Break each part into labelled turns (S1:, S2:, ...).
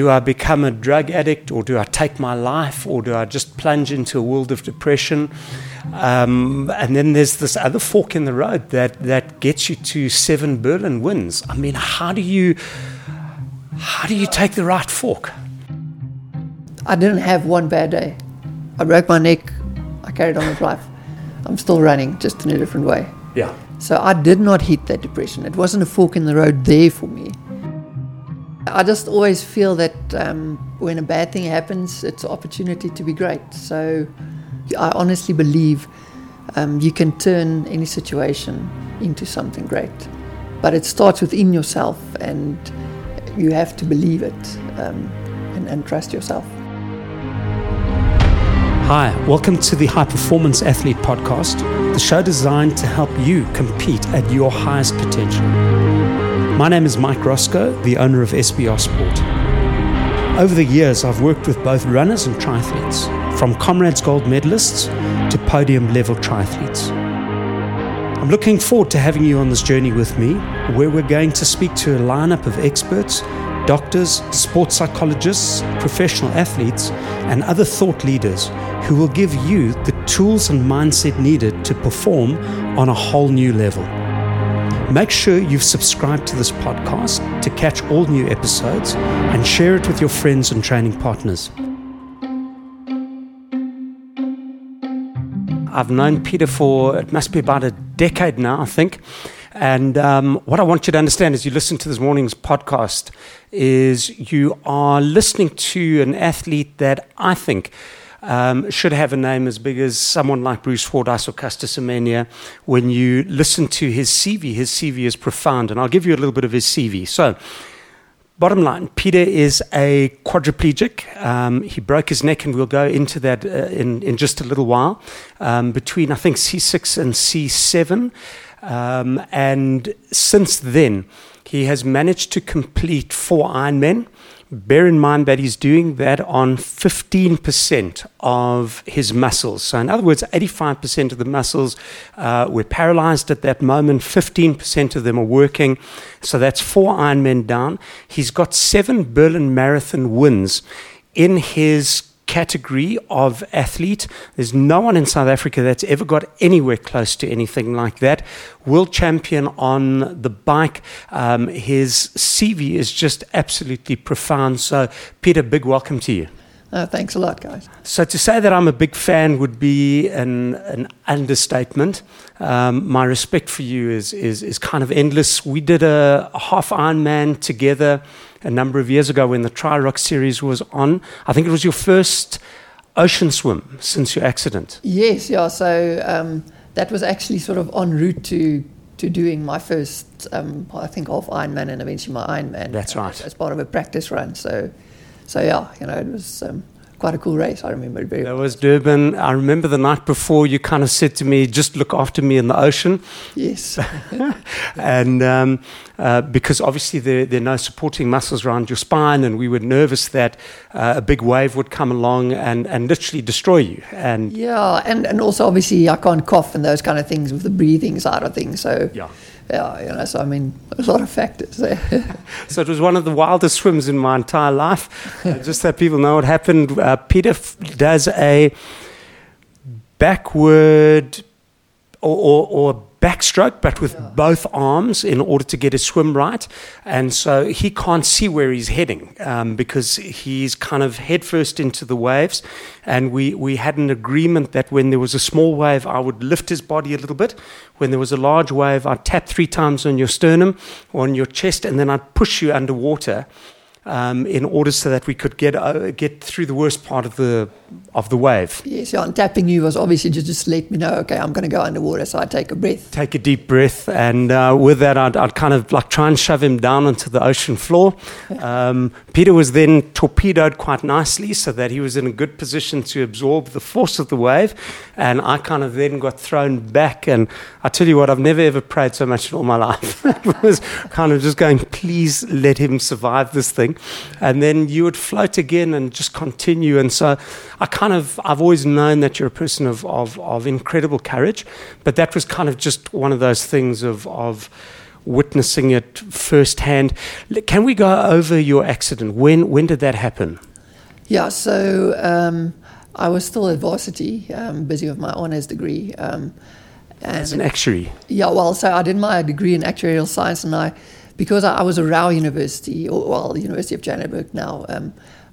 S1: do I become a drug addict or do I take my life or do I just plunge into a world of depression? Um, and then there's this other fork in the road that, that gets you to seven Berlin wins. I mean, how do you how do you take the right fork?
S2: I didn't have one bad day. I broke my neck. I carried on with life. I'm still running, just in a different way.
S1: Yeah.
S2: So I did not hit that depression. It wasn't a fork in the road there for me. I just always feel that um, when a bad thing happens, it's an opportunity to be great. So I honestly believe um, you can turn any situation into something great. But it starts within yourself, and you have to believe it um, and, and trust yourself.
S1: Hi, welcome to the High Performance Athlete Podcast, the show designed to help you compete at your highest potential. My name is Mike Roscoe, the owner of SBR Sport. Over the years, I've worked with both runners and triathletes, from Comrades Gold medalists to podium level triathletes. I'm looking forward to having you on this journey with me, where we're going to speak to a lineup of experts doctors, sports psychologists, professional athletes, and other thought leaders who will give you the tools and mindset needed to perform on a whole new level. Make sure you've subscribed to this podcast to catch all new episodes and share it with your friends and training partners. I've known Pieter for it must be about a decade now, I think. And um, what I want you to understand as you listen to this morning's podcast is you are listening to an athlete that I think um, should have a name as big as someone like Bruce Fordyce or Caster Semenya. When you listen to his CV, his CV is profound. And I'll give you a little bit of his CV. So, Bottom line, Pieter is a quadriplegic. Um, he broke his neck, and we'll go into that uh, in, in just a little while. Um, between, I think, C6 and C7. Um, and since then, he has managed to complete four Ironmen. Bear in mind that he's doing that on 15% of his muscles. So, in other words, 85% of the muscles uh, were paralyzed at that moment, 15% of them are working. So, that's four Ironmen down. He's got seven Berlin Marathon wins in his category of athlete. There's no one in South Africa that's ever got anywhere close to anything like that. World champion on the bike. Um, his CV is just absolutely profound. So, Pieter, big welcome to you.
S2: Uh, thanks a lot, guys.
S1: So to say that I'm a big fan would be an, an understatement. Um, my respect for you is, is, is kind of endless. We did a, a half Ironman together a number of years ago when the Tri Rock series was on. I think it was your first ocean swim since your accident.
S2: Yes, yeah. So um, that was actually sort of en route to to doing my first, um, I think, half Ironman and eventually my Ironman.
S1: That's right.
S2: As, as part of a practice run. So, so yeah, you know, it was. Um, quite a cool race. I remember it very
S1: That was Durban. I remember the night before you kind of said to me, just look after me in the ocean.
S2: Yes.
S1: and um, uh, because obviously there, there, are no supporting muscles around your spine, and we were nervous that uh, a big wave would come along and, and literally destroy you. And
S2: yeah, and, and also obviously I can't cough and those kind of things with the breathing side of things. So
S1: yeah
S2: yeah, you know, so I mean, there's a lot of factors there.
S1: so it was one of the wildest swims in my entire life. Uh, just that people know what happened. Uh, Pieter f- does a backward or, or, or backstroke, but with yeah. both arms in order to get his swim right. And so he can't see where he's heading um, because he's kind of headfirst into the waves. And we, we had an agreement that when there was a small wave, I would lift his body a little bit. When there was a large wave, I'd tap three times on your sternum or on your chest, and then I'd push you underwater um, in order so that we could get uh, get through the worst part of the of the wave.
S2: Yes, yeah, and tapping you was obviously just to just let me know, okay, I'm going to go underwater, so I take a breath.
S1: Take a deep breath, and uh, with that, I'd, I'd, kind of like try and shove him down onto the ocean floor. Um, Pieter was then torpedoed quite nicely, so that he was in a good position to absorb the force of the wave, and I kind of then got thrown back. And I tell you what, I've never ever prayed so much in all my life. it was kind of just going, please let him survive this thing, and then you would float again and just continue. And so I kind of, I've always known that you're a person of, of, of incredible courage, but that was kind of just one of those things of, of witnessing it firsthand. Can we go over your accident? When when did that happen?
S2: Yeah, so um, I was still at varsity, um, busy with my honours degree. Um,
S1: As an actuary.
S2: yeah, well, so I did my degree in actuarial science, and I, because I, I was at RAU University, or well, University of Johannesburg now, um,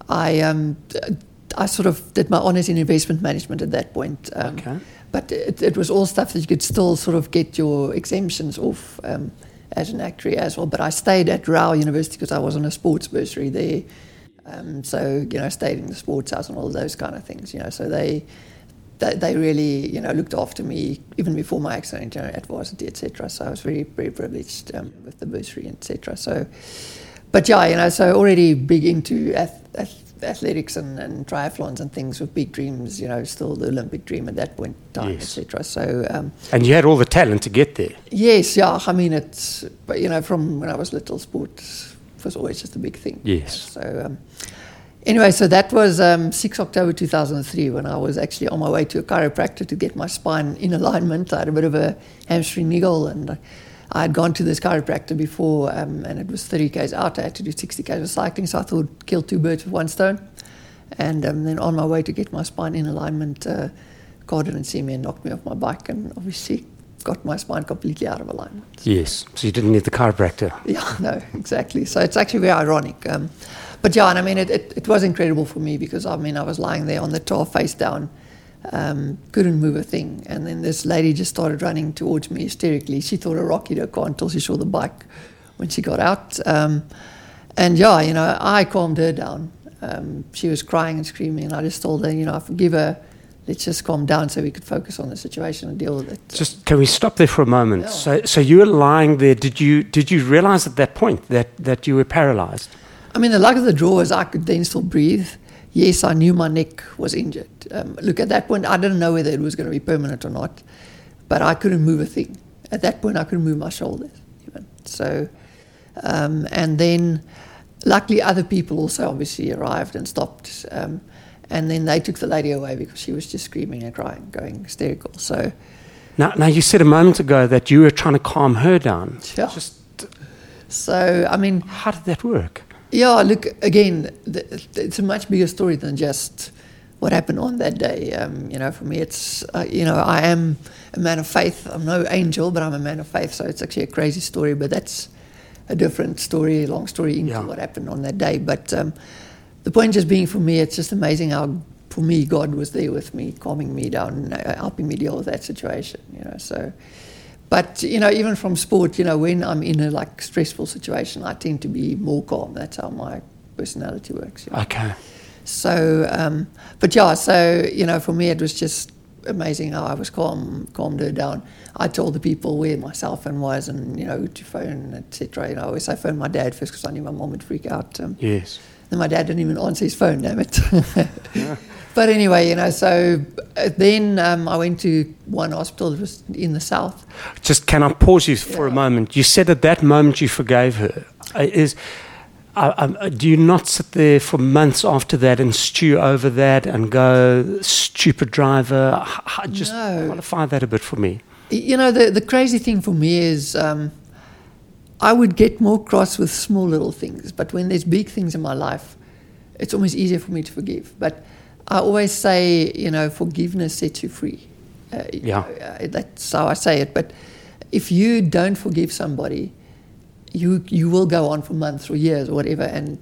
S2: I um, I sort of did my honours in investment management at that point. Um,
S1: Okay.
S2: But it, it was all stuff that you could still sort of get your exemptions off um, as an actuary as well. But I stayed at RAU University because I was on a sports bursary there. Um, so, you know, stayed in the sports house and all those kind of things, you know. So they, they, they really, you know, looked after me even before my accident, you know, at varsity, etc. So I was very, very privileged um, with the bursary, etc. So, but yeah, you know, so already big into ath- ath- athletics and, and triathlons and things with big dreams, you know, still the Olympic dream at that point in time,
S1: Yes.
S2: etc. So, um,
S1: And you had all the talent to get there.
S2: yes, yeah, I mean, it's, but you know, from when I was little, sports was always just a big thing.
S1: Yes.
S2: So, um, anyway, so that was um, 6 October 2003 when I was actually on my way to a chiropractor to get my spine in alignment. I had a bit of a hamstring niggle and I- had gone to this chiropractor before um, and it was 30 k's out. I had to do 60 k's of cycling, so I thought kill two birds with one stone. And um, then on my way to get my spine in alignment, uh, God didn't see me and knocked me off my bike and obviously got my spine completely out of alignment.
S1: Yes. So you didn't need the chiropractor.
S2: Yeah, no, exactly. So it's actually very ironic. Um, but yeah, and I mean, it, it, it was incredible for me because I mean, I was lying there on the tar face down, um, couldn't move a thing. And then this lady just started running towards me hysterically. She thought a rock hit her car until she saw the bike when she got out. Um, and yeah, you know, I calmed her down. Um, she was crying and screaming, and I just told her, you know, I forgive her. Let's just calm down so we could focus on the situation and deal with it.
S1: Just can we stop there for a moment?
S2: Yeah.
S1: So so you were lying there. Did you did you realize at that point that that you were paralyzed?
S2: I mean, the luck of the draw is I could then still breathe. Yes, I knew my neck was injured. Um, look, at that point, I didn't know whether it was going to be permanent or not, but I couldn't move a thing. At that point, I couldn't move my shoulders even. So, um, and then luckily other people also obviously arrived and stopped. Um, and then they took the lady away because she was just screaming and crying, going hysterical. So,
S1: Now now you said a moment ago that you were trying to calm her down.
S2: yeah.
S1: Just
S2: So, I mean,
S1: how did that work?
S2: Yeah, look, again, it's a much bigger story than just what happened on that day. Um, you know, for me, it's, uh, you know, I am a man of faith. I'm no angel, but I'm a man of faith. So it's actually a crazy story, but that's a different story, a long story into
S1: Yeah.
S2: what happened on that day. But um, the point just being for me, it's just amazing how, for me, God was there with me, calming me down, uh, helping me deal with that situation, you know, so. But you know, even from sport, you know, when I'm in a like stressful situation, I tend to be more calm. That's how my personality works. You know?
S1: Okay.
S2: So, um, but yeah, so you know, for me, it was just amazing how I was calm, calmed her down. I told the people where my cell phone was, and you know, who to phone, etc. You know, I always I phoned my dad first because I knew my mom would freak out. Um,
S1: Yes.
S2: then my dad didn't even answer his phone, damn it. But anyway, you know, so uh, then um, I went to one hospital that was in the south.
S1: Just can I pause you for a moment? You said at that moment you forgave her. Uh, Is um, uh, do you not sit there for months after that and stew over that and go stupid driver? Just
S2: No.
S1: qualify that a bit for me.
S2: You know, the, the crazy thing for me is um, I would get more cross with small little things, but when there's big things in my life, it's almost easier for me to forgive. But I always say, you know, forgiveness sets you free. Uh,
S1: Yeah.
S2: uh, that's how I say it. But if you don't forgive somebody, you you will go on for months or years or whatever and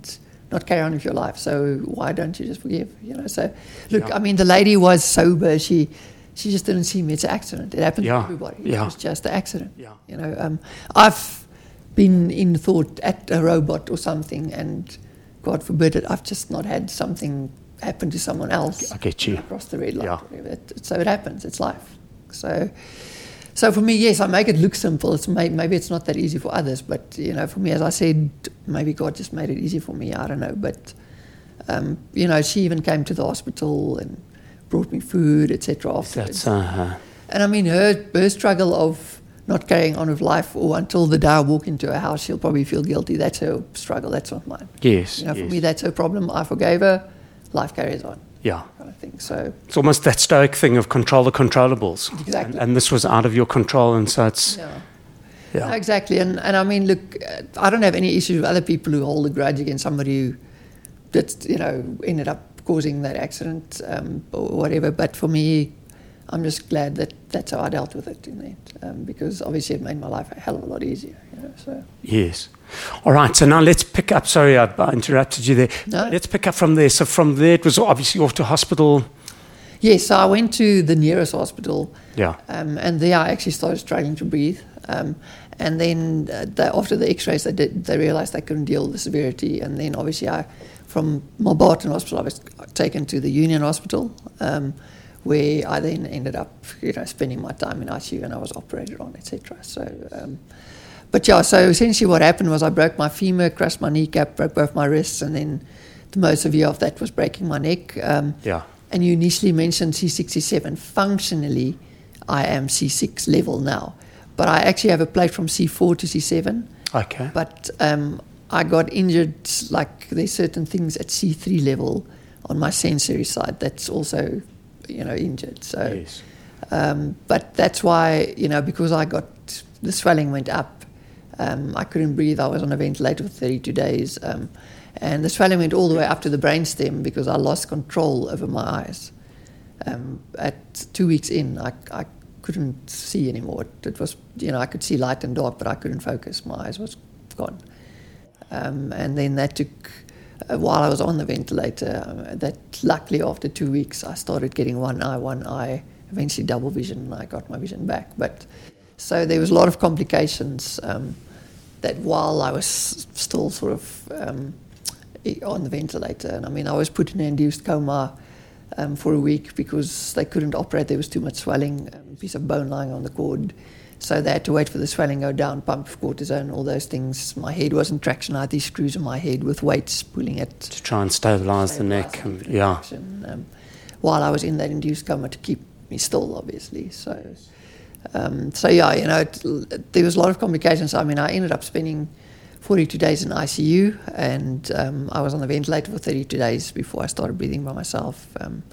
S2: not carry on with your life. So why don't you just forgive? You know. So look,
S1: Yeah.
S2: I mean, the lady was sober. She she just didn't see me. It's an accident. It happened
S1: Yeah.
S2: to everybody.
S1: Yeah.
S2: It was just an accident.
S1: Yeah.
S2: You know, um, I've been in thought at a robot or something, and God forbid it, I've just not had something happen to someone else.
S1: I get you.
S2: Across the red light.
S1: Yeah.
S2: It- so it happens. It's life. So. So for me, yes, I make it look simple. It's may, maybe it's not that easy for others, but you know, for me, as I said, maybe God just made it easy for me. I don't know, but um, you know, she even came to the hospital and brought me food, etc.
S1: That's uh-huh.
S2: And I mean, her, her struggle of not carrying on with life or until the day I walk into her house, she'll probably feel guilty. That's her struggle. That's not mine.
S1: yes.
S2: You know, for me, that's her problem. I forgave her. Life carries on,
S1: yeah.
S2: kind of thing. So,
S1: It's almost that stoic thing of control the controllables.
S2: Exactly.
S1: And, and this was out of your control, and so it's
S2: yeah.
S1: Yeah.
S2: Exactly, and and I mean, look, uh, I don't have any issues with other people who hold a grudge against somebody who, that you know, ended up causing that accident um, or whatever. But for me, I'm just glad that that's how I dealt with it in the end, um, because obviously it made my life a hell of a lot easier. You know, so
S1: Yes. All right. So now let's pick up. Sorry, I, I interrupted you there.
S2: No.
S1: Let's pick up from there. So from there, it was obviously off to hospital.
S2: yes, so I went to the nearest hospital.
S1: Yeah.
S2: Um, and there I actually started struggling to breathe. Um, and then uh, the, after the x-rays, they, did, they realized they couldn't deal with the severity. And then obviously I, from Marbarton Hospital, I was taken to the Union Hospital, um, where I then ended up, you know, spending my time in ICU and I was operated on, etc. So, um, but yeah, so essentially what happened was I broke my femur, crushed my kneecap, broke both my wrists, and then the most severe of that was breaking my neck. Um,
S1: Yeah.
S2: and you initially mentioned C67. Functionally, I am C6 level now, but I actually have a plate from C4 to C7.
S1: Okay.
S2: But um, I got injured, like there's certain things at C3 level on my sensory side that's also, you know, injured. So,
S1: yes.
S2: um, but that's why, you know, because I got the swelling went up, um, I couldn't breathe. I was on a ventilator for 32 days. Um, and the swelling went all the way up to the brainstem because I lost control over my eyes. Um, at two weeks in, I, I couldn't see anymore. It, it was, you know, I could see light and dark, but I couldn't focus. My eyes was gone. Um, and then that took, while I was on the ventilator, uh, that luckily after two weeks, I started getting one eye, one eye, eventually double vision, and I got my vision back. But so there was a lot of complications um, that while I was still sort of um, on the ventilator, and I mean, I was put in an induced coma um, for a week because they couldn't operate. There was too much swelling, um, a piece of bone lying on the cord. So they had to wait for the swelling go down, pump cortisone, all those things. My head wasn't traction. I had these screws in my head with weights pulling it.
S1: To try and stabilize the neck. And, yeah.
S2: Um, while I was in that induced coma to keep me still, obviously. So, um, so yeah, you know, it, there was a lot of complications. I mean, I ended up spending 42 days in ICU, and um, I was on the ventilator for 32 days before I started breathing by myself. Um,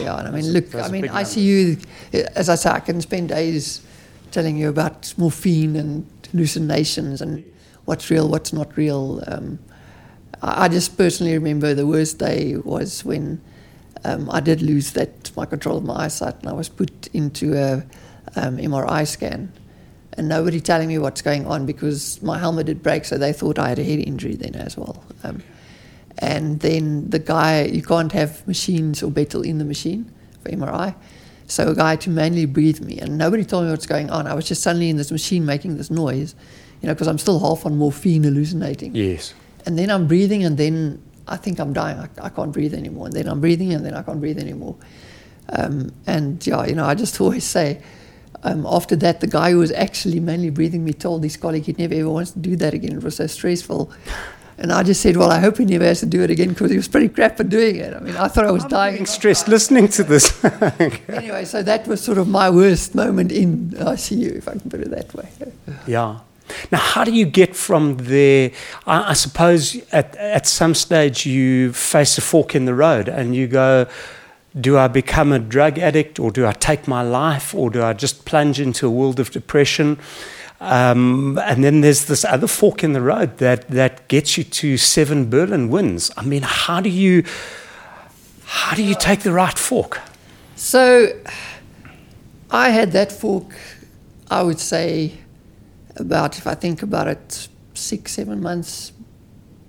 S2: Yeah, and I mean, look, I mean,
S1: number.
S2: ICU, as I say, I can spend days telling you about morphine and hallucinations and what's real, what's not real. Um, I just personally remember the worst day was when um, I did lose that my control of my eyesight, and I was put into a um, MRI scan, and nobody telling me what's going on because my helmet did break, so they thought I had a head injury then as well. Um, and then the guy, you can't have machines or metal in the machine for MRI. So a guy to manually breathe me, and nobody told me what's going on. I was just suddenly in this machine making this noise, you know, because I'm still half on morphine, hallucinating.
S1: Yes.
S2: And then I'm breathing, and then I think I'm dying. I, I can't breathe anymore. And then I'm breathing, and then I can't breathe anymore. Um, and yeah, you know, I just always say, um, after that, the guy who was actually mainly breathing me told his colleague he never ever wants to do that again. It was so stressful. And I just said, well, I hope he never has to do it again because he was pretty crap at doing it. I mean, I thought I was
S1: I'm
S2: dying.
S1: getting stressed listening to this.
S2: Anyway, so that was sort of my worst moment in ICU, if I can put it that way.
S1: Yeah. Now, how do you get from there? I, I suppose at, at some stage you face a fork in the road and you go, do I become a drug addict or do I take my life or do I just plunge into a world of depression? Um, and then there's this other fork in the road that, that gets you to seven Berlin wins. I mean, how do you how do you take the right fork?
S2: So I had that fork, I would say, about, if I think about it, six, seven months,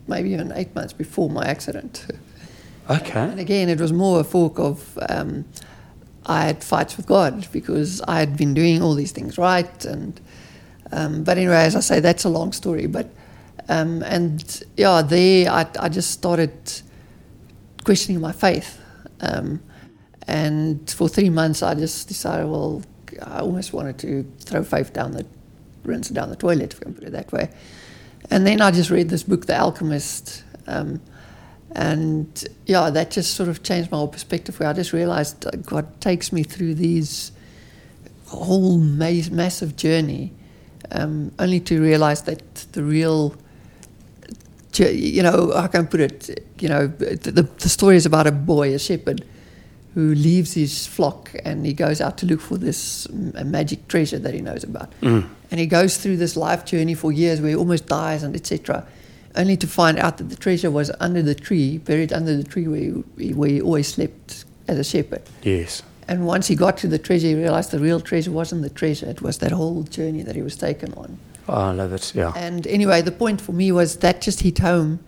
S2: maybe even eight months before my accident.
S1: Okay.
S2: And again, it was more a fork of um, I had fights with God because I had been doing all these things right. And um, but anyway, as I say, that's a long story. But um, and yeah, there I, I just started questioning my faith. Um, and for three months, I just decided, well, I almost wanted to throw faith down the rinse down the toilet, if I can put it that way. And then I just read this book, The Alchemist. Um, and yeah, that just sort of changed my whole perspective. Where I just realized uh, God takes me through these whole ma- massive journey, um, only to realize that the real, you know, how can I put it? You know, the, the, story is about a boy, a shepherd, who leaves his flock and he goes out to look for this m- magic treasure that he knows about.
S1: Mm.
S2: And he goes through this life journey for years where he almost dies and etc. Only to find out that the treasure was under the tree, buried under the tree where he, where he always slept as a shepherd.
S1: Yes.
S2: And once he got to the treasure, he realized the real treasure wasn't the treasure, it was that whole journey that he was taken on.
S1: Oh, I love it. Yeah.
S2: And anyway, the point for me was that just hit home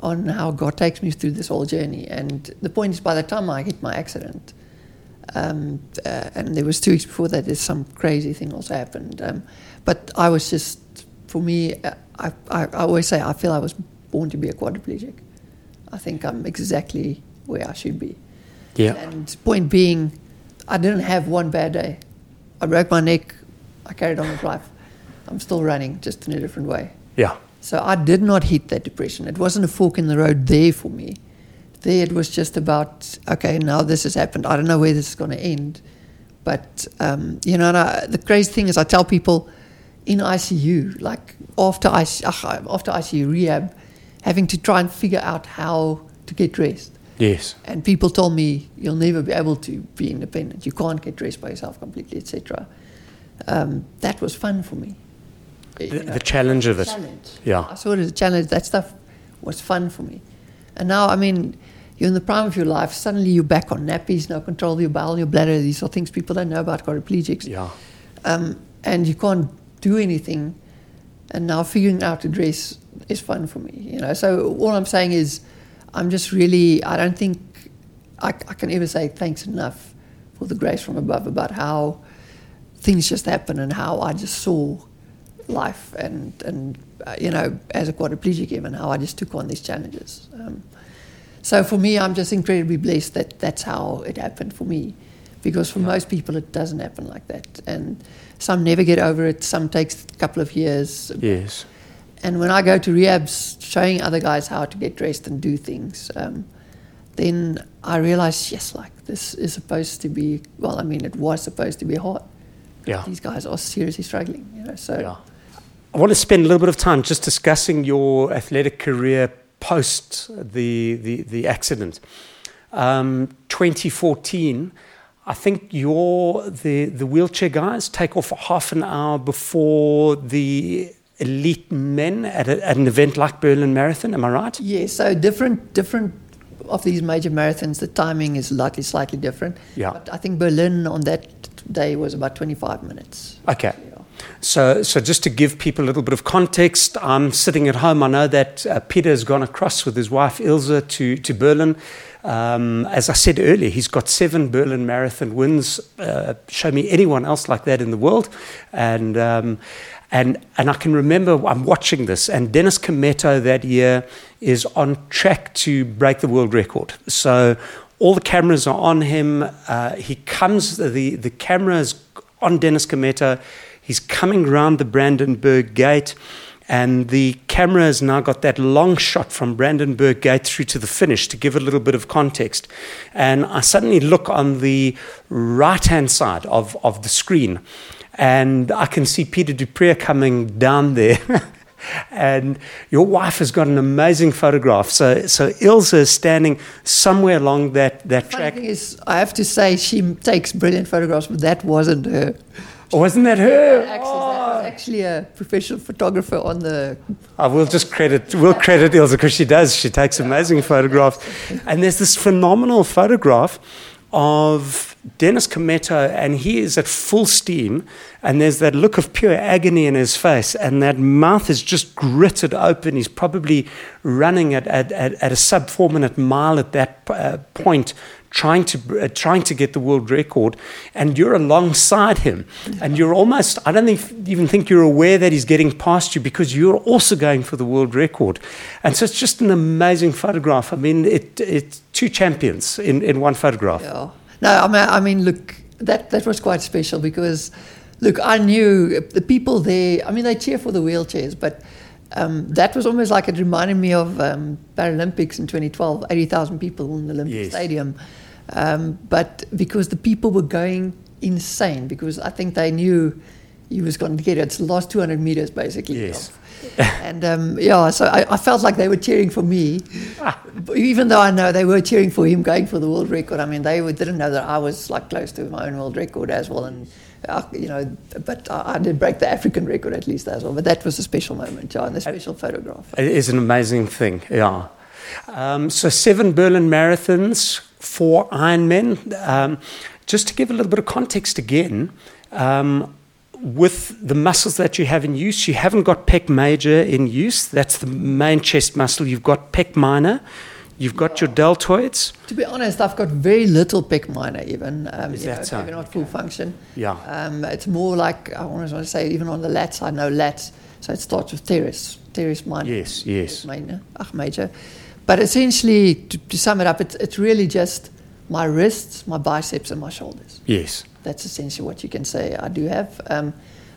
S2: on how God takes me through this whole journey. And the point is, by the time I hit my accident, um, uh, and there was two weeks before that, there's some crazy thing also happened. Um, but I was just, for me, uh, I, I, I always say I feel I was born to be a quadriplegic. I think I'm exactly where I should be.
S1: Yeah.
S2: And point being, I didn't have one bad day. I broke my neck. I carried on with life. I'm still running, just in a different way.
S1: Yeah.
S2: So I did not hit that depression. It wasn't a fork in the road there for me. There it was just about, okay, now this has happened. I don't know where this is going to end. But, um, you know, and I, the crazy thing is I tell people in ICU, like after, IC, after ICU rehab, having to try and figure out how to get dressed.
S1: Yes.
S2: And people told me you'll never be able to be independent. You can't get dressed by yourself completely, etc. Um, that was fun for me.
S1: The,
S2: You know,
S1: the challenge of it.
S2: challenge.
S1: Yeah.
S2: I saw it as a challenge. That stuff was fun for me. And now, I mean, you're in the prime of your life. Suddenly you're back on nappies, no control of your bowel, your bladder. These are things people don't know about quadriplegics.
S1: Yeah.
S2: Um, and you can't do anything. And now figuring out to dress is fun for me. You know. So all I'm saying is, I'm just really. I don't think I, I can ever say thanks enough for the grace from above about how things just happen and how I just saw life and and uh, you know as a quadriplegic even how I just took on these challenges. Um, so for me, I'm just incredibly blessed that that's how it happened for me, because for most people it doesn't happen like that, and some never get over it. Some takes a couple of years.
S1: Yes.
S2: And when I go to rehabs, showing other guys how to get dressed and do things, um, then I realize yes, like this is supposed to be. Well, I mean, it was supposed to be hard.
S1: Yeah.
S2: These guys are seriously struggling, you know. So
S1: Yeah. I want to spend a little bit of time just discussing your athletic career post the, the, the accident. Um, 2014, I think your the, the wheelchair guys take off half an hour before the elite men at, a, at an event like Berlin Marathon. Am I right?
S2: Yeah, so different different of these major marathons, the timing is likely slightly different.
S1: Yeah.
S2: But I think Berlin on that day was about 25 minutes.
S1: Okay.
S2: Yeah.
S1: So, so just to give people a little bit of context, I'm sitting at home. I know that uh, Pieter has gone across with his wife Ilse to, to Berlin. Um, as I said earlier, he's got seven Berlin Marathon wins. Uh, show me anyone else like that in the world. And, um, and, and I can remember I'm watching this, and Dennis Kimetto that year is on track to break the world record. So all the cameras are on him. Uh, he comes, the, the camera's on Dennis Kimetto. He's coming round the Brandenburg Gate, and the camera has now got that long shot from Brandenburg Gate through to the finish to give a little bit of context. And I suddenly look on the right hand side of, of the screen, and I can see Pieter du Preez coming down there. and your wife has got an amazing photograph. So, so Ilse is standing somewhere along that, that track.
S2: is, I have to say, she takes brilliant photographs, but that wasn't her.
S1: Oh, wasn't that her?
S2: Actually, that was actually a professional photographer on the.
S1: I will just credit we'll credit Ilse because she does. She takes amazing photographs, and there's this phenomenal photograph of Dennis Kimetto, and he is at full steam, and there's that look of pure agony in his face, and that mouth is just gritted open. He's probably running at at, at, at a sub four minute mile at that uh, point. Trying to uh, trying to get the world record, and you're alongside him, and you're almost I don't think, even think you're aware that he's getting past you because you're also going for the world record, and so it's just an amazing photograph. I mean, it it's two champions in, in one photograph.
S2: Yeah. No, I mean, I mean, look, that that was quite special because, look, I knew the people there. I mean, they cheer for the wheelchairs, but um, that was almost like it reminded me of um, Paralympics in 2012, 80,000 people in the Olympic
S1: Yes.
S2: Stadium. Um, but because the people were going insane, because I think they knew he was going to get it. It's the last 200 meters, basically.
S1: Yes.
S2: and um, yeah, so I, I felt like they were cheering for me, even though I know they were cheering for him going for the world record, I mean, they didn't know that I was like close to my own world record as well. And, uh, you know, but I, I, did break the African record at least as well. But that was a special moment, John, a special photograph.
S1: It is an amazing thing, yeah. Um, so, seven Berlin marathons, four Ironmen. Um, just to give a little bit of context again, um, with the muscles that you have in use, you haven't got pec major in use. That's the main chest muscle. You've got pec minor. You've got your deltoids.
S2: To be honest, I've got very little pec minor even. Um,
S1: Is that so?
S2: Maybe not full function.
S1: Yeah.
S2: Um, it's more like, I want to say, even on the lats, I know lats. So it starts with teres, teres minor.
S1: Yes, yes.
S2: Minor, ach, major. But essentially, to, to sum it up, it's, it's really just my wrists, my biceps, and my shoulders.
S1: Yes.
S2: That's essentially what you can say I do have. Um,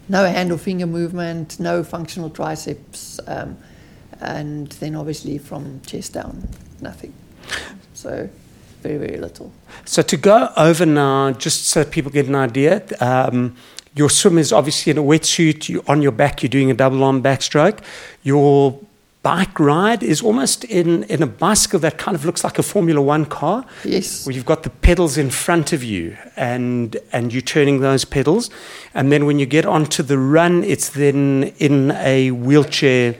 S2: no hand or finger movement, no functional triceps, um, and then obviously from chest down, nothing. So very, very little.
S1: So to go over now, just so people get an idea, um, your swim is obviously in a wetsuit. You on your back, you're doing a double arm backstroke. Your bike ride is almost in, in a bicycle that kind of looks like a Formula One car.
S2: Yes.
S1: Where you've got the pedals in front of you and and you're turning those pedals. And then when you get onto the run, it's then in a wheelchair.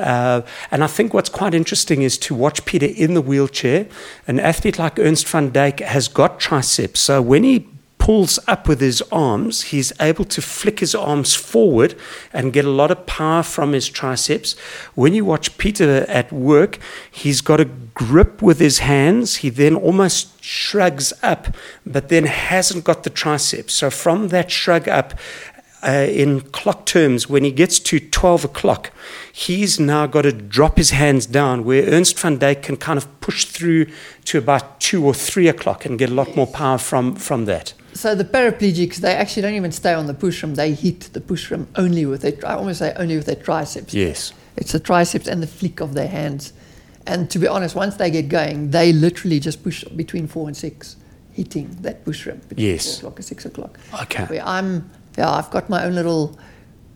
S1: Uh, and I think what's quite interesting is to watch Pieter in the wheelchair. An athlete like Ernst van Dyk has got triceps. So when he pulls up with his arms, he's able to flick his arms forward and get a lot of power from his triceps. When you watch Pieter at work, he's got a grip with his hands. He then almost shrugs up, but then hasn't got the triceps. So from that shrug up, uh, in clock terms, when he gets to 12 o'clock, he's now got to drop his hands down, where Ernst van Dyk can kind of push through to about 2 or 3 o'clock and get a lot more power from, from that.
S2: So the paraplegics, they actually don't even stay on the push rim. They hit the push rim only with their, I almost say only with their triceps.
S1: Yes.
S2: It's the triceps and the flick of their hands. And to be honest, once they get going, they literally just push between four and six, hitting that push rim between
S1: Yes.
S2: four o'clock and six o'clock.
S1: Okay.
S2: Where I'm, yeah, I've got my own little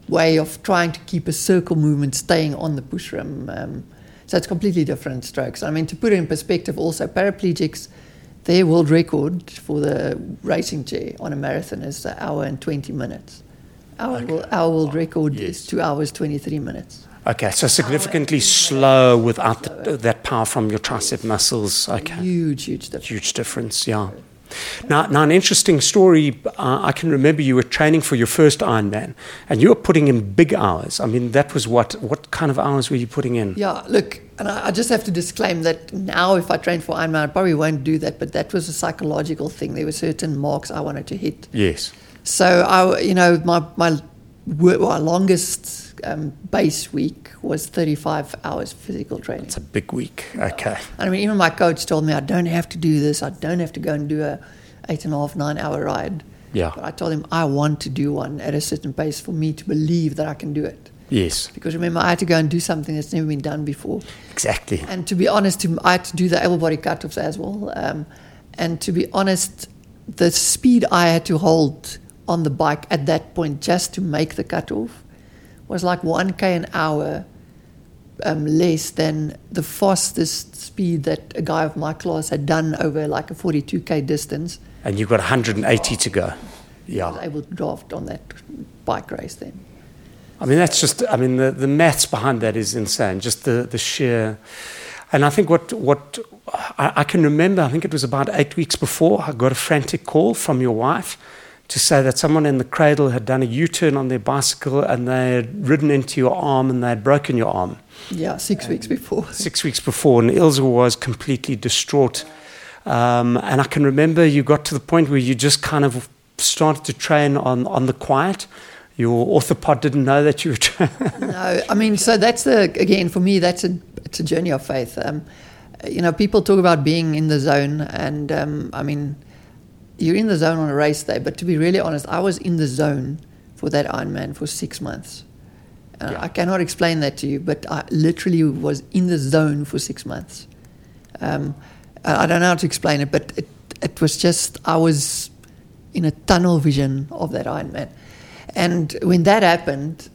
S2: way of trying to keep a circle movement staying on the push rim. Um, so it's completely different strokes. I mean, to put it in perspective, also paraplegics, their world record for the racing chair on a marathon is an hour and 20 minutes. Our,
S1: Okay.
S2: world, our world record
S1: Yes.
S2: is two hours 23 minutes.
S1: Okay, so significantly slow without the, that power from your tricep muscles. Okay.
S2: Huge, huge difference.
S1: Huge difference, yeah. Now, now an interesting story. Uh, I can remember you were training for your first Ironman, and you were putting in big hours. I mean, that was what? What kind of hours were you putting in?
S2: Yeah, look, and I, I just have to disclaim that now if I train for Ironman, I probably won't do that, but that was a psychological thing. There were certain marks I wanted to hit.
S1: Yes.
S2: So I, you know, my my, my longest um, base week was 35 hours physical training.
S1: It's a big week. Okay.
S2: I mean, even my coach told me I don't have to do this. I don't have to go and do a eight and a half, nine hour ride.
S1: Yeah.
S2: But I told him I want to do one at a certain pace for me to believe that I can do it.
S1: Yes.
S2: Because remember, I had to go and do something that's never been done before.
S1: Exactly.
S2: And to be honest, I had to do the able body cutoffs as well. Um, and to be honest, the speed I had to hold on the bike at that point just to make the cutoff was like 1k an hour um, less than the fastest speed that a guy of my class had done over like a 42k distance.
S1: And you've got 180 to go.
S2: I was
S1: Yeah.
S2: able to draft on that bike race then.
S1: I mean, that's just, I mean, the, the maths behind that is insane. Just the, the sheer. And I think what, what I, I can remember, I think it was about eight weeks before, I got a frantic call from your wife to say that someone in the cradle had done a U turn on their bicycle and they had ridden into your arm and they had broken your arm
S2: Yeah, six weeks before.
S1: six weeks before. And Ilse was completely distraught. Um, and I can remember you got to the point where you just kind of started to train on, on the quiet. Your orthopod didn't know that you were training.
S2: no, I mean, so that's the again for me. That's a it's a journey of faith. Um, you know, people talk about being in the zone, and um, I mean, you're in the zone on a race day. But to be really honest, I was in the zone for that Ironman for six months. And
S1: Yeah.
S2: I cannot explain that to you, but I literally was in the zone for six months. Um, I don't know how to explain it, but it, it was just I was in a tunnel vision of that Ironman. And when that happened,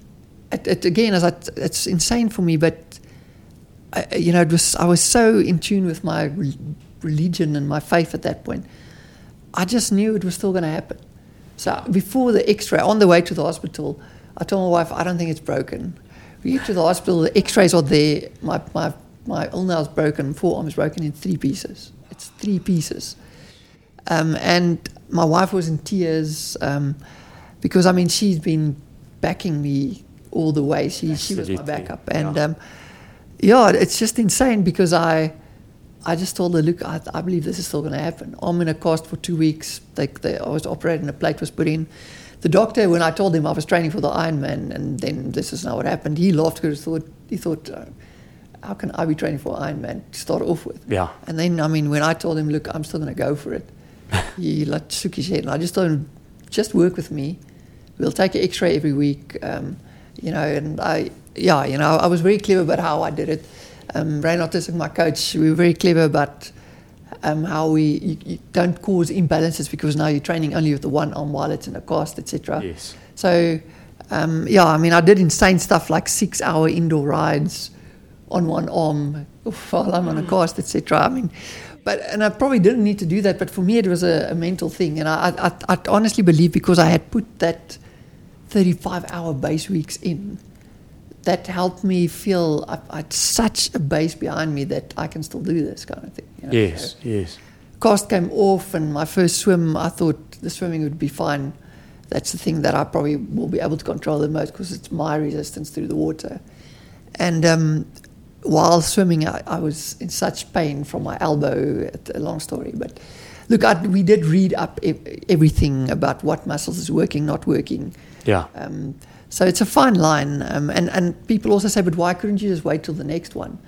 S2: it, it again, as I, it's insane for me, but I, you know, it was I was so in tune with my religion and my faith at that point. I just knew it was still going to happen. So before the X-ray, on the way to the hospital, I told my wife, I don't think it's broken. We get to the hospital, the X-rays are there. My my my ulna's broken, forearm is broken in three pieces. It's three pieces. Um, and my wife was in tears um, because I mean she's been backing me all the way. She she was my backup, and
S1: yeah.
S2: um, yeah, it's just insane because I I just told her, look, I, I believe this is still going to happen. I'm in a cast for two weeks. They, they, I was operating, a plate was put in. The doctor, when I told him I was training for the Ironman, and then this is now what happened, he laughed because he thought, he thought uh, how can I be training for Ironman to start off with?
S1: Yeah.
S2: And then, I mean, when I told him, look, I'm still going to go for it, he like shook his head. And I just told him, just work with me. We'll take an X-ray every week, um, you know. And I, yeah, you know, I was very clever about how I did it. Um, Ray Autistic, my coach, we were very clever about um, how we you, you don't cause imbalances because now you're training only with the one arm while it's in a cast, etc.
S1: Yes.
S2: So, um, yeah, I mean, I did insane stuff like six-hour indoor rides on one arm while I'm on a cast, etc. I mean, but and I probably didn't need to do that, but for me it was a, a mental thing, and I, I, I honestly believe because I had put that 35-hour base weeks in, that helped me feel I, I had such a base behind me that I can still do this kind of thing. you know.
S1: Yes,
S2: So-
S1: yes.
S2: cast came off and my first swim i thought the swimming would be fine that's the thing that i probably will be able to control the most because it's my resistance through the water and um, while swimming I, I was in such pain from my elbow it's a long story but look I, we did read up e- everything about what muscles is working not working
S1: Yeah.
S2: um, so it's a fine line. Um, and, and people also say, but why couldn't you just wait till the next one?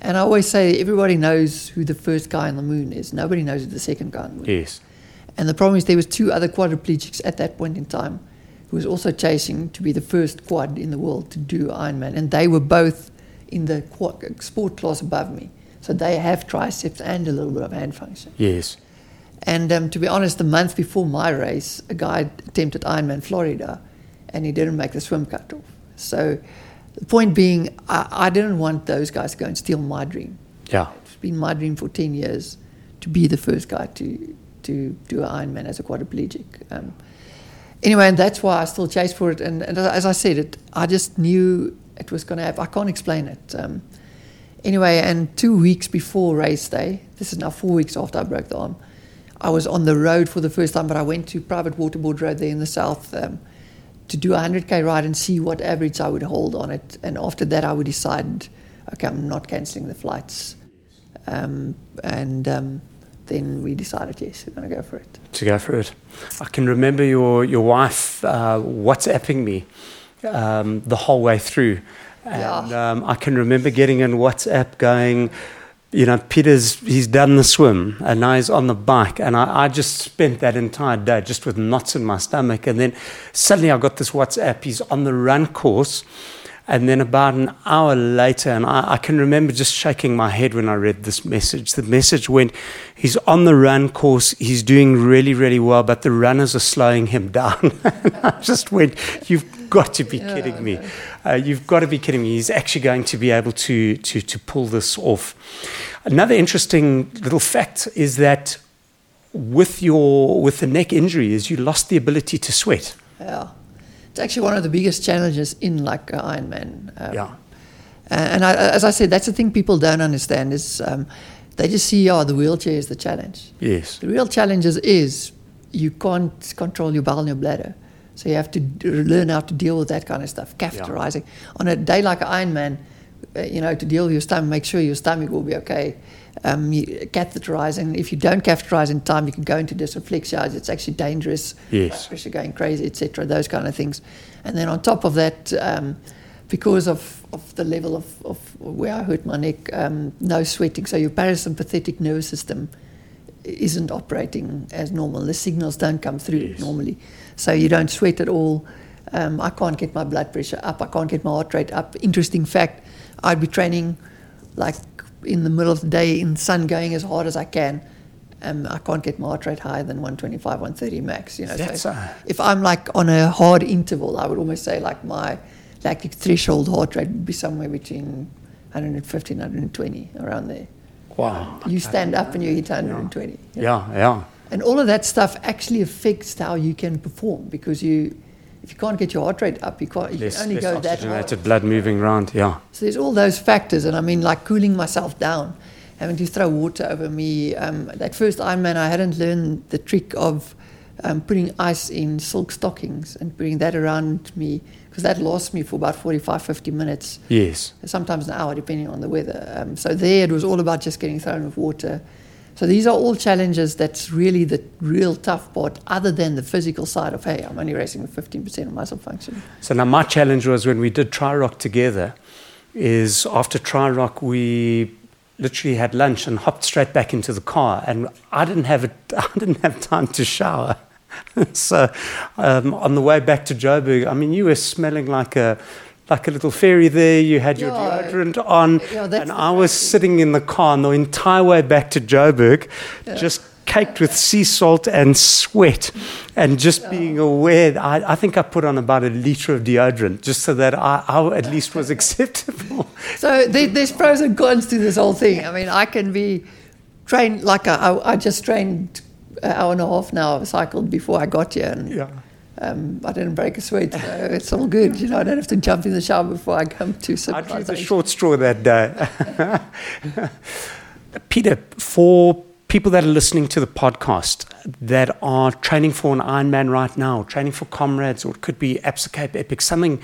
S2: And I always say, everybody knows who the first guy on the moon is. Nobody knows who the second guy on the moon is.
S1: Yes.
S2: And the problem is there was two other quadriplegics at that point in time who was also chasing to be the first quad in the world to do Ironman. And they were both in the quad, sport class above me. So they have triceps and a little bit of hand function.
S1: Yes.
S2: And um, to be honest, the month before my race, a guy attempted Ironman Florida, and he didn't make the swim cutoff. So the point being, I, I didn't want those guys to go and steal my dream.
S1: Yeah.
S2: It's been my dream for ten years to be the first guy to to do an Ironman as a quadriplegic. Um, anyway, and that's why I still chase for it. And, and as I said, it I just knew it was going to happen. I can't explain it. Um, anyway, and two weeks before race day, this is now four weeks after I broke the arm, I was on the road for the first time, but I went to private waterboard road there in the south um, to do a 100k ride and see what average I would hold on it. And after that, I would decide, okay, I'm not cancelling the flights. Um, and um, then we decided, yes, we're going to go for it.
S1: to go for it. I can remember your your wife uh, WhatsApping me um, the whole way through, and
S2: Yeah.
S1: um, I can remember getting in WhatsApp going. You know, Pieter's he's done the swim and now he's on the bike, and I, I just spent that entire day just with knots in my stomach, and then suddenly I got this WhatsApp. He's on the run course. And then about an hour later, and I, I can remember just shaking my head when I read this message. The message went, he's on the run course, he's doing really, really well, but the runners are slowing him down. and I just went, you've got to be kidding me. Uh, you've got to be kidding me. He's actually going to be able to, to, to pull this off. Another interesting little fact is that with your with the neck injury is you lost the ability to sweat.
S2: Yeah. It's actually one of the biggest challenges in like uh, Ironman. Um,
S1: Yeah.
S2: And I, as I said, that's the thing people don't understand is um, they just see, oh, the wheelchair is the challenge.
S1: Yes.
S2: The real challenge is, is you can't control your bowel and your bladder. So you have to d- learn how to deal with that kind of stuff, catheterizing. On a day like Ironman, you know, to deal with your stomach, make sure your stomach will be okay. Um, you, catheterizing, if you don't catheterize in time, you can go into dysreflexia. It's actually dangerous.
S1: Yes.
S2: Pressure going crazy, etc. Those kind of things. And then on top of that, um, because of, of the level of, of where I hurt my neck, um, no sweating. So your parasympathetic nervous system isn't operating as normal. The signals don't come through
S1: Yes.
S2: normally. So you don't sweat at all. Um, I can't get my blood pressure up. I can't get my heart rate up. Interesting fact, I'd be training like in the middle of the day in the sun going as hard as I can. Um, I can't get my heart rate higher than 125, 130 max. You know,
S1: That's
S2: so
S1: a-
S2: if I'm like on a hard interval, I would almost say like my lactic threshold heart rate would be somewhere between 115, 120, around there.
S1: Wow.
S2: You stand up and you hit 120.
S1: Yeah, yeah.
S2: And all of that stuff actually affects how you can perform because you, if you can't get your heart rate up, you can't. You
S1: Less,
S2: can only
S1: less
S2: go that
S1: oxygenated blood moving around. Yeah.
S2: So there's all those factors, and I mean, like cooling myself down, having to throw water over me. Um, that first Ironman, I hadn't learned the trick of um, putting ice in silk stockings and putting that around me because that lasts me for about 45, 50 minutes,
S1: Yes.
S2: sometimes an hour, depending on the weather. Um, so there, it was all about just getting thrown with water. So these are all challenges. That's really the real tough part, other than the physical side of hey, I'm only racing with 15% of muscle function.
S1: So now my challenge was when we did Tri Rock together, is after Tri Rock we literally had lunch and hopped straight back into the car, and I didn't have a, I didn't have time to shower. so um, on the way back to Joburg, I mean, you were smelling like a like a little fairy there. You had your
S2: Yeah.
S1: deodorant on,
S2: Yeah,
S1: and I was sitting in the car and the entire way back to Joburg, just caked with sea salt and sweat, and just being aware. I, I think I put on about a liter of deodorant just so that I, I at least was acceptable.
S2: So there, there's pros and cons to this whole thing. I mean, I can be trained like I, I, I just trained an hour and a half now. I've cycled before I got here, and
S1: yeah.
S2: Um, I didn't break a sweat. So it's all good. You know, I don't have to jump in the shower before I come to
S1: I drew the short straw that day. Pieter, for people that are listening to the podcast that are training for an Ironman right now, training for comrades, or it could be Absa Cape Epic, something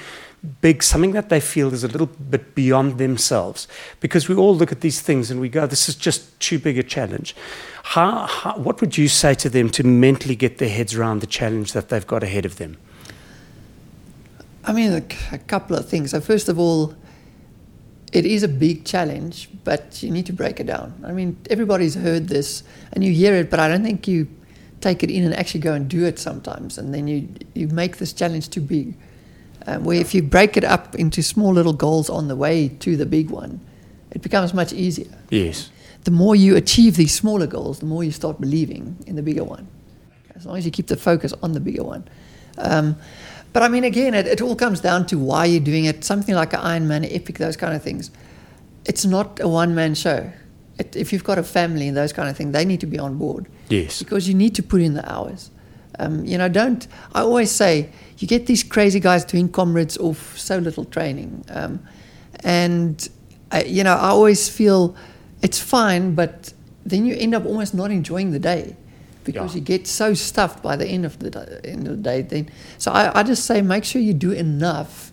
S1: big, something that they feel is a little bit beyond themselves. Because we all look at these things and we go, this is just too big a challenge. How, how, what would you say to them to mentally get their heads around the challenge that they've got ahead of them?
S2: I mean, a, a couple of things. So first of all, it is a big challenge, but you need to break it down. I mean, everybody's heard this and you hear it, but I don't think you take it in and actually go and do it sometimes, and then you you make this challenge too big. Um, where if you break it up into small little goals on the way to the big one, it becomes much easier.
S1: Yes.
S2: The more you achieve these smaller goals, the more you start believing in the bigger one. As long as you keep the focus on the bigger one. Um, but I mean, again, it, it all comes down to why you're doing it. Something like an Ironman, Epic, those kind of things. It's not a one man show. It, if you've got a family and those kind of things, they need to be on board
S1: Yes.
S2: because you need to put in the hours. Um, you know, don't. I always say you get these crazy guys doing comrades off so little training, um, and I, you know, I always feel it's fine, but then you end up almost not enjoying the day because
S1: Yeah.
S2: you get so stuffed by the end of the day, end of the day. Then, so I, I just say make sure you do enough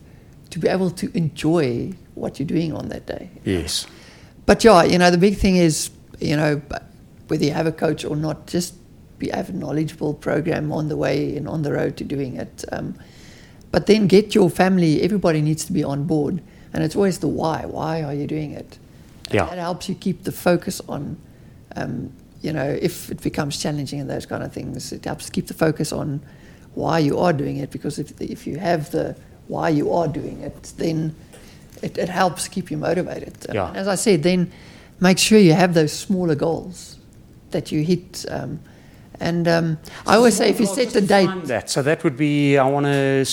S2: to be able to enjoy what you're doing on that day.
S1: Yes.
S2: But yeah, you know, the big thing is, you know, whether you have a coach or not, just be have a knowledgeable program on the way and on the road to doing it. Um, but then get your family. Everybody needs to be on board, and it's always the why. Why are you doing it? And
S1: Yeah.
S2: that helps you keep the focus on. Um, you know, if it becomes challenging and those kind of things, it helps keep the focus on why you are doing it. Because if if you have the why you are doing it, then it, it helps keep you motivated.
S1: Yeah.
S2: and as I said, then make sure you have those smaller goals that you hit. Um, and um, I always say, if you set the date,
S1: That. So that would be I want to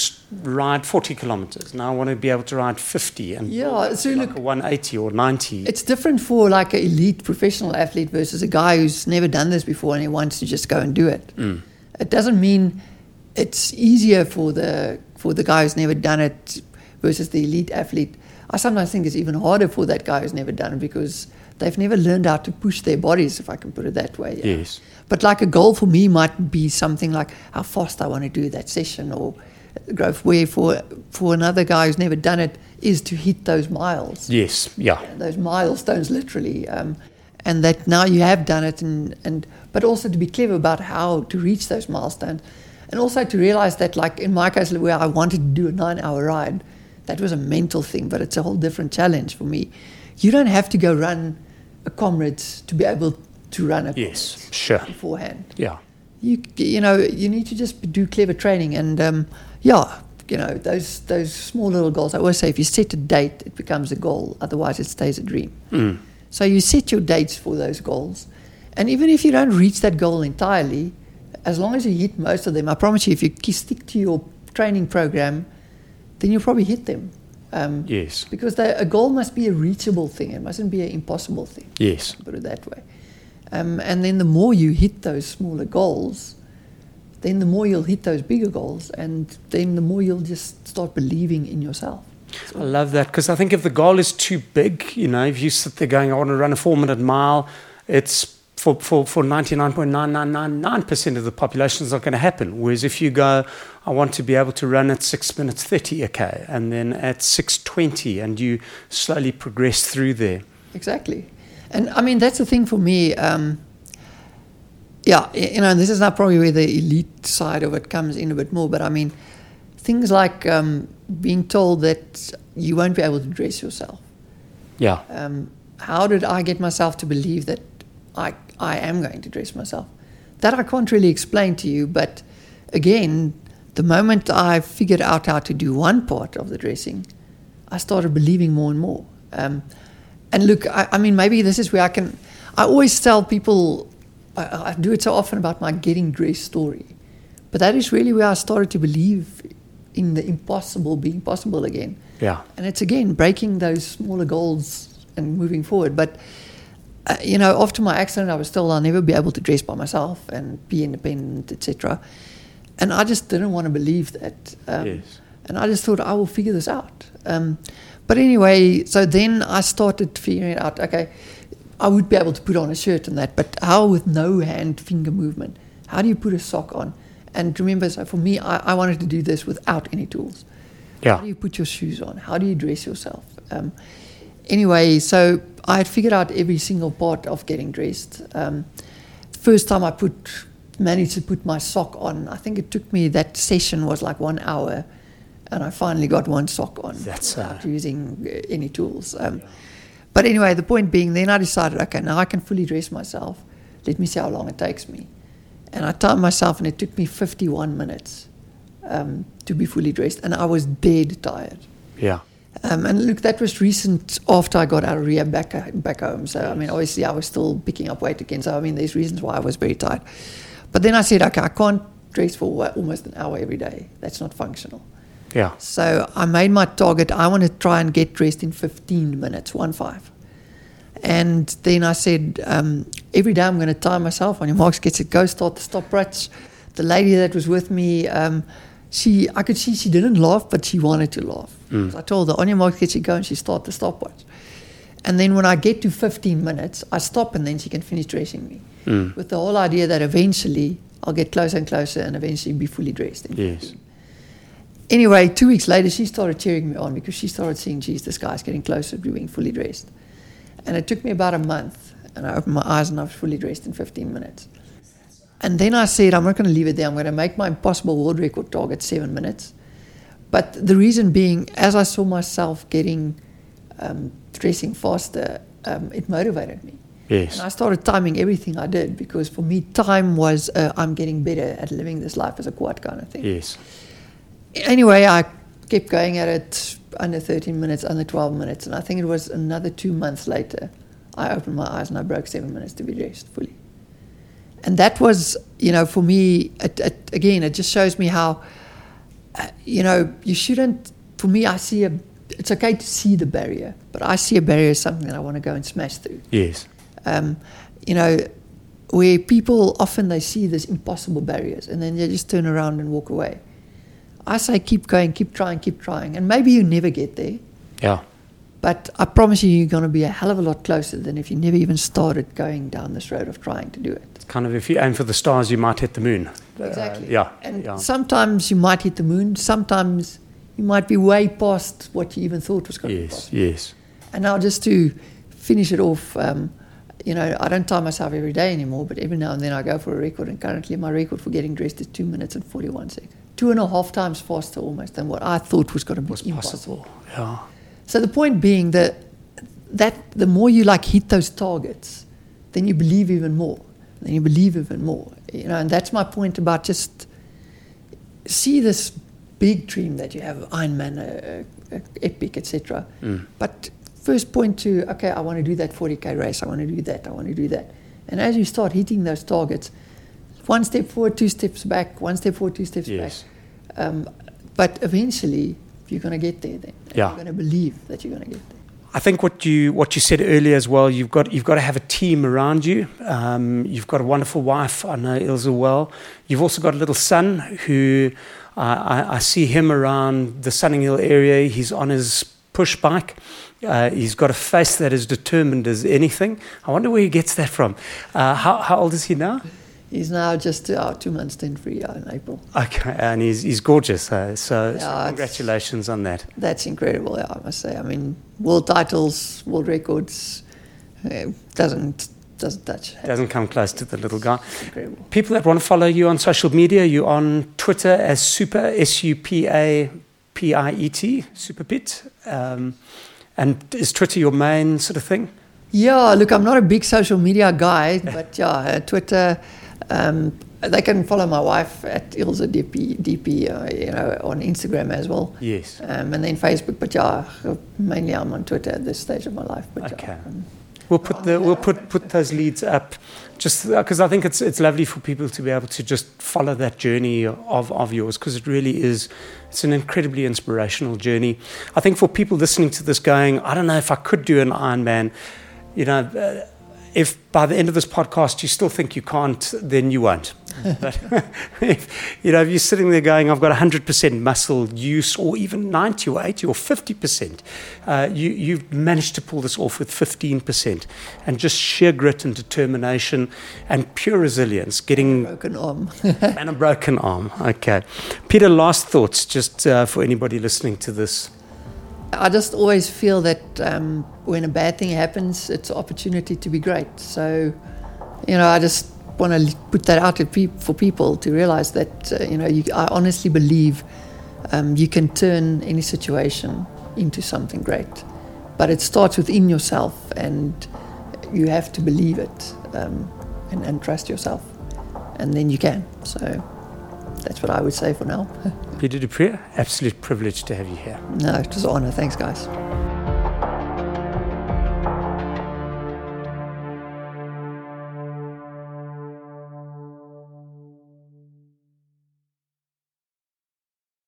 S1: ride 40 kilometers. Now I want to be able to ride 50 and
S2: Yeah, so
S1: like
S2: look-
S1: a 180 or 90.
S2: it's different for like an elite professional athlete versus a guy who's never done this before and he wants to just go and do it. It doesn't mean it's easier for the for the guy who's never done it versus the elite athlete. I sometimes think it's even harder for that guy who's never done it because they've never learned how to push their bodies, if I can put it that way.
S1: Yes.
S2: But like a goal for me might be something like how fast I want to do that session or growth. Where for for another guy who's never done it is to hit those miles,
S1: Yes. Yeah.
S2: those milestones literally, um, and that now you have done it, and and but also to be clever about how to reach those milestones, and also to realize that like in my case where I wanted to do a nine-hour ride, that was a mental thing, but it's a whole different challenge for me. You don't have to go run a comrades to be able to run a
S1: Yes. Sure.
S2: beforehand
S1: Yeah.
S2: you you know you need to just do clever training and um, yeah you know those those small little goals i always say if you set a date it becomes a goal otherwise it stays a dream so you set your dates for those goals and even if you don't reach that goal entirely as long as you hit most of them i promise you if you stick to your training program then you'll probably hit them Um,
S1: Yes.
S2: because the, a goal must be a reachable thing. It mustn't be an impossible thing.
S1: Yes.
S2: Put it that way. Um, and then the more you hit those smaller goals, then the more you'll hit those bigger goals, and then the more you'll just start believing in yourself.
S1: I love that because I think if the goal is too big, you know, if you sit there going, I want to run a four minute mile, it's for, for, for 99.9999% of the population is not going to happen. Whereas if you go, I want to be able to run at 6 minutes 30, okay, and then at 6.20, and you slowly progress through there.
S2: Exactly. And I mean, that's the thing for me. Um, yeah, you know, this is now probably where the elite side of it comes in a bit more. But I mean, things like um, being told that you won't be able to dress yourself.
S1: Yeah.
S2: Um, how did I get myself to believe that I, I am going to dress myself? That I can't really explain to you. But again, the moment I figured out how to do one part of the dressing, I started believing more and more. Um, and look, I, I mean, maybe this is where I can. I always tell people, I, I do it so often about my getting dressed story, but that is really where I started to believe in the impossible being possible again.
S1: Yeah.
S2: And it's again breaking those smaller goals and moving forward. But uh, you know, after my accident, I was told I'll never be able to dress by myself and be independent, etc. And I just didn't want to believe that. Um,
S1: Yes.
S2: And I just thought I will figure this out. Um, but anyway, so then I started figuring it out. Okay, I would be able to put on a shirt and that, but how with no hand finger movement? How do you put a sock on? And remember, so for me, I, I wanted to do this without any tools.
S1: Yeah.
S2: How do you put your shoes on? How do you dress yourself? Um, anyway, so I had figured out every single part of getting dressed. Um, first time I put managed to put my sock on, I think it took me that session was like one hour, and I finally got one sock on
S1: That's,
S2: without
S1: uh,
S2: using uh, any tools. Um, But anyway, the point being, then I decided, okay, now I can fully dress myself. Let me see how long it takes me. And I timed myself, and it took me 51 minutes um, to be fully dressed, and I was dead tired.
S1: Yeah.
S2: Um, and look, that was recent after I got out of rehab back, back home. So, I mean, obviously, I was still picking up weight again. So, I mean, there's reasons why I was very tired. But then I said, okay, I can't dress for almost an hour every day. That's not functional.
S1: Yeah.
S2: So I made my target. I want to try and get dressed in 15 minutes, one five. And then I said, um, every day I'm going to time myself. On your marks, get it, go, start the stopwatch. The lady that was with me, um, she, I could see she didn't laugh, but she wanted to laugh. Mm. So I told her, on your marks, get it, go, and she start the stopwatch. And then when I get to 15 minutes, I stop and then she can finish dressing me. Mm. With the whole idea that eventually I'll get closer and closer and eventually be fully dressed.
S1: Yes.
S2: Anyway, two weeks later, she started cheering me on because she started seeing, geez, this guy's getting closer to being fully dressed. And it took me about a month, and I opened my eyes and I was fully dressed in 15 minutes. And then I said, I'm not going to leave it there. I'm going to make my impossible world record target seven minutes. But the reason being, as I saw myself getting um, dressing faster, um, it motivated me.
S1: Yes.
S2: And I started timing everything I did because for me, time was uh, I'm getting better at living this life as a quad kind of thing
S1: Yes.
S2: anyway, I kept going at it under 13 minutes, under 12 minutes, and I think it was another two months later, I opened my eyes and I broke seven minutes to be dressed fully. And that was, you know, for me, it, it, again, it just shows me how, uh, you know, you shouldn't, for me, I see a, it's okay to see the barrier, but I see a barrier as something that I want to go and smash through
S1: Yes.
S2: um, you know, where people often they see these impossible barriers and then they just turn around and walk away. I say keep going, keep trying, keep trying, and maybe you never get there,
S1: Yeah.
S2: but I promise you, you're going to be a hell of a lot closer than if you never even started going down this road of trying to do it.
S1: Kind of if you aim for the stars, you might hit the moon. Uh,
S2: Exactly.
S1: yeah.
S2: And
S1: yeah.
S2: sometimes you might hit the moon. Sometimes you might be way past what you even thought was going to be
S1: Yes.
S2: possible.
S1: Yes.
S2: And now, just to finish it off, um, you know, I don't time myself every day anymore, but every now and then I go for a record. And currently, my record for getting dressed is two minutes and 41 seconds. Two and a half times faster almost than what I thought was going to be
S1: Was
S2: impossible.
S1: possible. Yeah.
S2: So the point being that that the more you like hit those targets, then you believe even more. Then you believe even more. You know, and that's my point about just see this big dream that you have, Ironman, uh, uh, epic, etc. But first point to okay, I want to do that 40k race. I want to do that. I want to do that. And as you start hitting those targets, one step forward, two steps back, one step forward, two steps
S1: Yes.
S2: back. Um, but eventually, you're going to get there. Then
S1: Yeah.
S2: you're going to believe that you're going to get there.
S1: I think what you what you said earlier as well. You've got you've got to have a team around you. Um, you've got a wonderful wife. I know Ilse well. You've also got a little son who uh, I, I see him around the Sunninghill area. He's on his push bike. Uh, he's got a face that is determined as anything. I wonder where he gets that from. Uh, how, how old is he now?
S2: He's now just uh, two months ten free uh, in April.
S1: Okay, and he's, he's gorgeous. Uh, so, so
S2: Yeah, it's-
S1: congratulations on that.
S2: That's incredible. Yeah, I must say. I mean, world titles, world records, uh, doesn't doesn't touch.
S1: Doesn't come close to the little guy.
S2: Incredible.
S1: People that want to follow you on social media, you're on Twitter as Super, S U P A P I E T, Supapiet. Um, and is Twitter your main sort of thing?
S2: Yeah, look, I'm not a big social media guy, but yeah, uh, Twitter. Um, they can follow my wife at Ilse DP, DP uh, you know, on Instagram as well.
S1: Yes.
S2: Um, and then Facebook, but yeah, mainly I'm on Twitter at this stage of my life. But
S1: Okay.
S2: yeah, um,
S1: We'll put the we'll put put those leads up, just because I think it's it's lovely for people to be able to just follow that journey of of yours because it really is it's an incredibly inspirational journey. I think for people listening to this, going, I don't know if I could do an Ironman, you know. Uh, if by the end of this podcast you still think you can't, then you won't. but if, you know, if you're sitting there going, I've got 100% muscle use, or even 90 or 80 or 50%, uh, you, you've managed to pull this off with 15%. And just sheer grit and determination and pure resilience, getting
S2: broken arm.
S1: and a broken arm. Okay. Pieter, last thoughts just uh, for anybody listening to this.
S2: I just always feel that um, when a bad thing happens, it's an opportunity to be great. So, you know, I just want to put that out for people to realize that, uh, you know, you, I honestly believe um, you can turn any situation into something great. But it starts within yourself, and you have to believe it um, and, and trust yourself. And then you can. So that's what I would say for now.
S1: Pieter du Preez, absolute privilege to have you here.
S2: no, it was an honor. Thanks, guys.